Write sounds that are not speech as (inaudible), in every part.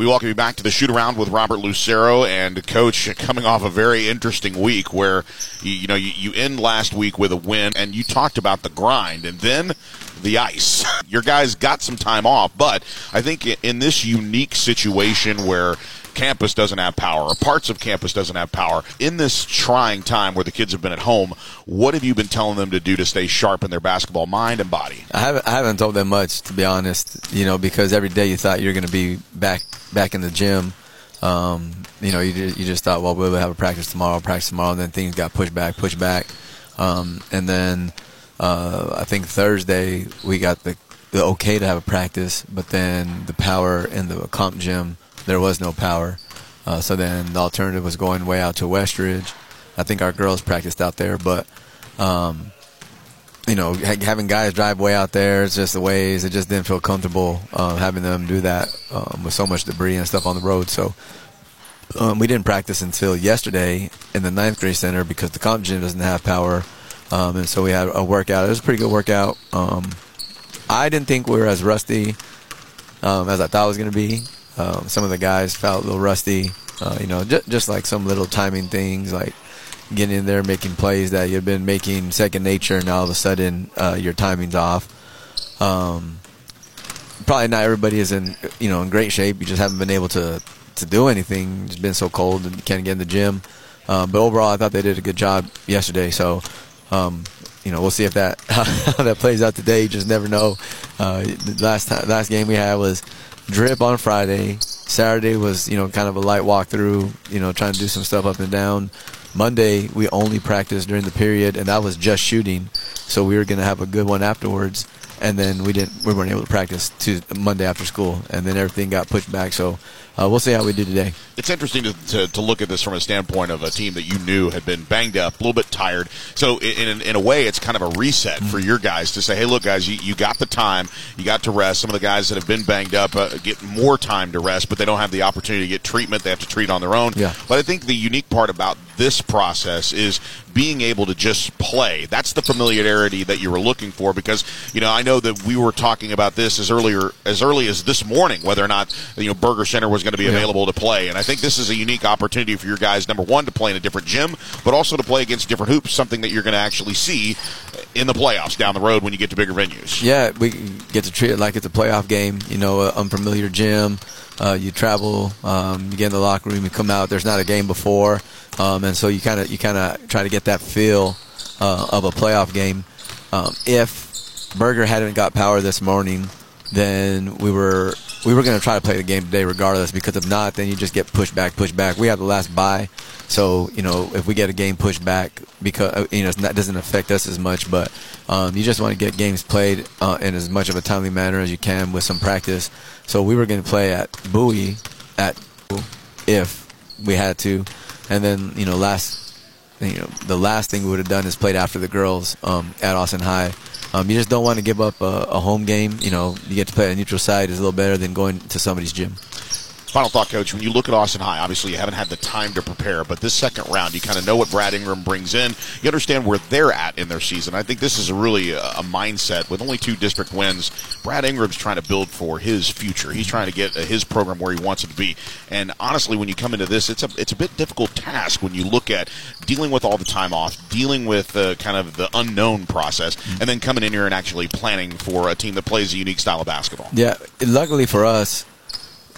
We welcome you back to the shoot around with Robert Lucero and Coach coming off a very interesting week where you, you know you, you end last week with a win and you talked about the grind and then the ice. (laughs) Your guys got some time off, but I think in this unique situation where campus doesn't have power or parts of campus doesn't have power. In this trying time where the kids have been at home what have you been telling them to do to stay sharp in their basketball mind and body? I haven't, I haven't told them much to be honest you know because every day you thought you're going to be back back in the gym. Um, you know you, you just thought well we'll have a practice tomorrow practice tomorrow and then things got pushed back pushed back. Um, and then uh, I think Thursday we got the the okay to have a practice, but then the power in the comp gym there was no power. Uh, so then the alternative was going way out to Westridge. I think our girls practiced out there, but um, you know, having guys drive way out there, it's just the ways. It just didn't feel comfortable uh, having them do that um, with so much debris and stuff on the road. So um, we didn't practice until yesterday in the ninth grade center because the comp gym doesn't have power, um, and so we had a workout. It was a pretty good workout. Um, I didn't think we were as rusty um, as I thought it was going to be. Um, some of the guys felt a little rusty. Uh, you know, just, just like some little timing things, like getting in there, making plays that you've been making second nature, and all of a sudden uh, your timing's off. Um, probably not everybody is in you know in great shape. You just haven't been able to to do anything. It's been so cold and you can't get in the gym. Um, but overall, I thought they did a good job yesterday. So, um, you know, we'll see if that (laughs) how that plays out today. You just never know. Uh, last time, last game we had was drip on Friday. Saturday was, you know, kind of a light walkthrough, you know, trying to do some stuff up and down. Monday, we only practiced during the period, and that was just shooting. So we were going to have a good one afterwards. And then we didn't, we weren't able to practice to Monday after school, and then everything got pushed back. So uh, we'll see how we do today. It's interesting to, to, to, look at this from a standpoint of a team that you knew had been banged up, a little bit tired. So in, in a way, it's kind of a reset mm-hmm. for your guys to say, hey, look, guys, you, you got the time, you got to rest. Some of the guys that have been banged up uh, get more time to rest, but they don't have the opportunity to get treatment. They have to treat on their own. Yeah. But I think the unique part about this process is being able to just play. That's the familiarity that you were looking for because, you know, I know that we were talking about this as earlier as early as this morning, whether or not, you know, Burger Center was going to be yeah. available to play. And I think this is a unique opportunity for your guys, number one, to play in a different gym, but also to play against different hoops, something that you're going to actually see in the playoffs down the road when you get to bigger venues. Yeah, we get to treat it like it's a playoff game, you know, an unfamiliar gym. Uh, you travel, um, you get in the locker room, you come out. There's not a game before, um, and so you kind of you kind of try to get that feel uh, of a playoff game. Um, if Burger hadn't got power this morning, then we were we were going to try to play the game today regardless because if not, then you just get pushed back, pushed back. We have the last bye, so you know if we get a game pushed back because uh, you know it doesn't affect us as much, but um, you just want to get games played uh, in as much of a timely manner as you can with some practice. So we were going to play at Bowie at if we had to, and then you know last you know the last thing we would have done is played after the girls um, at Austin High. Um, you just don't want to give up a, a, home game. You know, you get to play a neutral side is a little better than going to somebody's gym. Final thought, Coach. When you look at Austin High, obviously you haven't had the time to prepare, but this second round, you kind of know what Brad Ingram brings in. You understand where they're at in their season. I think this is a really a, a mindset with only two district wins. Brad Ingram's trying to build for his future. He's trying to get uh, his program where he wants it to be. And honestly, when you come into this, it's a it's a bit difficult task when you look at dealing with all the time off, dealing with uh, kind of the unknown process, and then coming in here and actually planning for a team that plays a unique style of basketball. Yeah, luckily for us,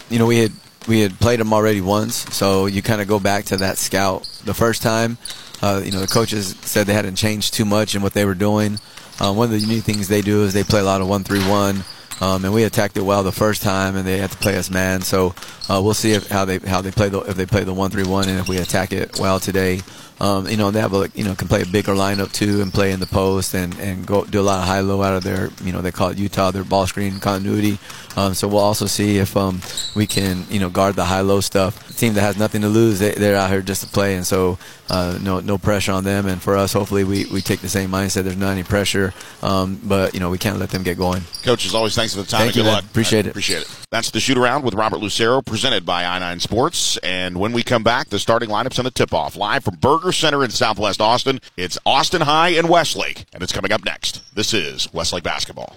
you know, we had we had played them already once, so you kind of go back to that scout. The first time, uh, you know, the coaches said they hadn't changed too much in what they were doing. Uh, one of the unique things they do is they play a lot of one-three-one, um, and we attacked it well the first time, and they had to play us man. So uh, we'll see if, how they how they play the if they play the one-three-one, and if we attack it well today. Um, you know, they have a, you know can play a bigger lineup too and play in the post and, and go do a lot of high low out of their you know they call it Utah their ball screen continuity. Um, so we'll also see if um, we can you know guard the high low stuff. A team that has nothing to lose, they, they're out here just to play, and so uh, no no pressure on them. And for us, hopefully we, we take the same mindset. There's not any pressure, um, but you know we can't let them get going. Coach, as always, thanks for the time. Thank you, good luck. Appreciate it. Appreciate it. That's the shoot around with Robert Lucero, presented by I9 Sports. And when we come back, the starting lineups and the tip off live from Center in Southwest Austin. It's Austin High and Westlake, and it's coming up next. This is Westlake basketball.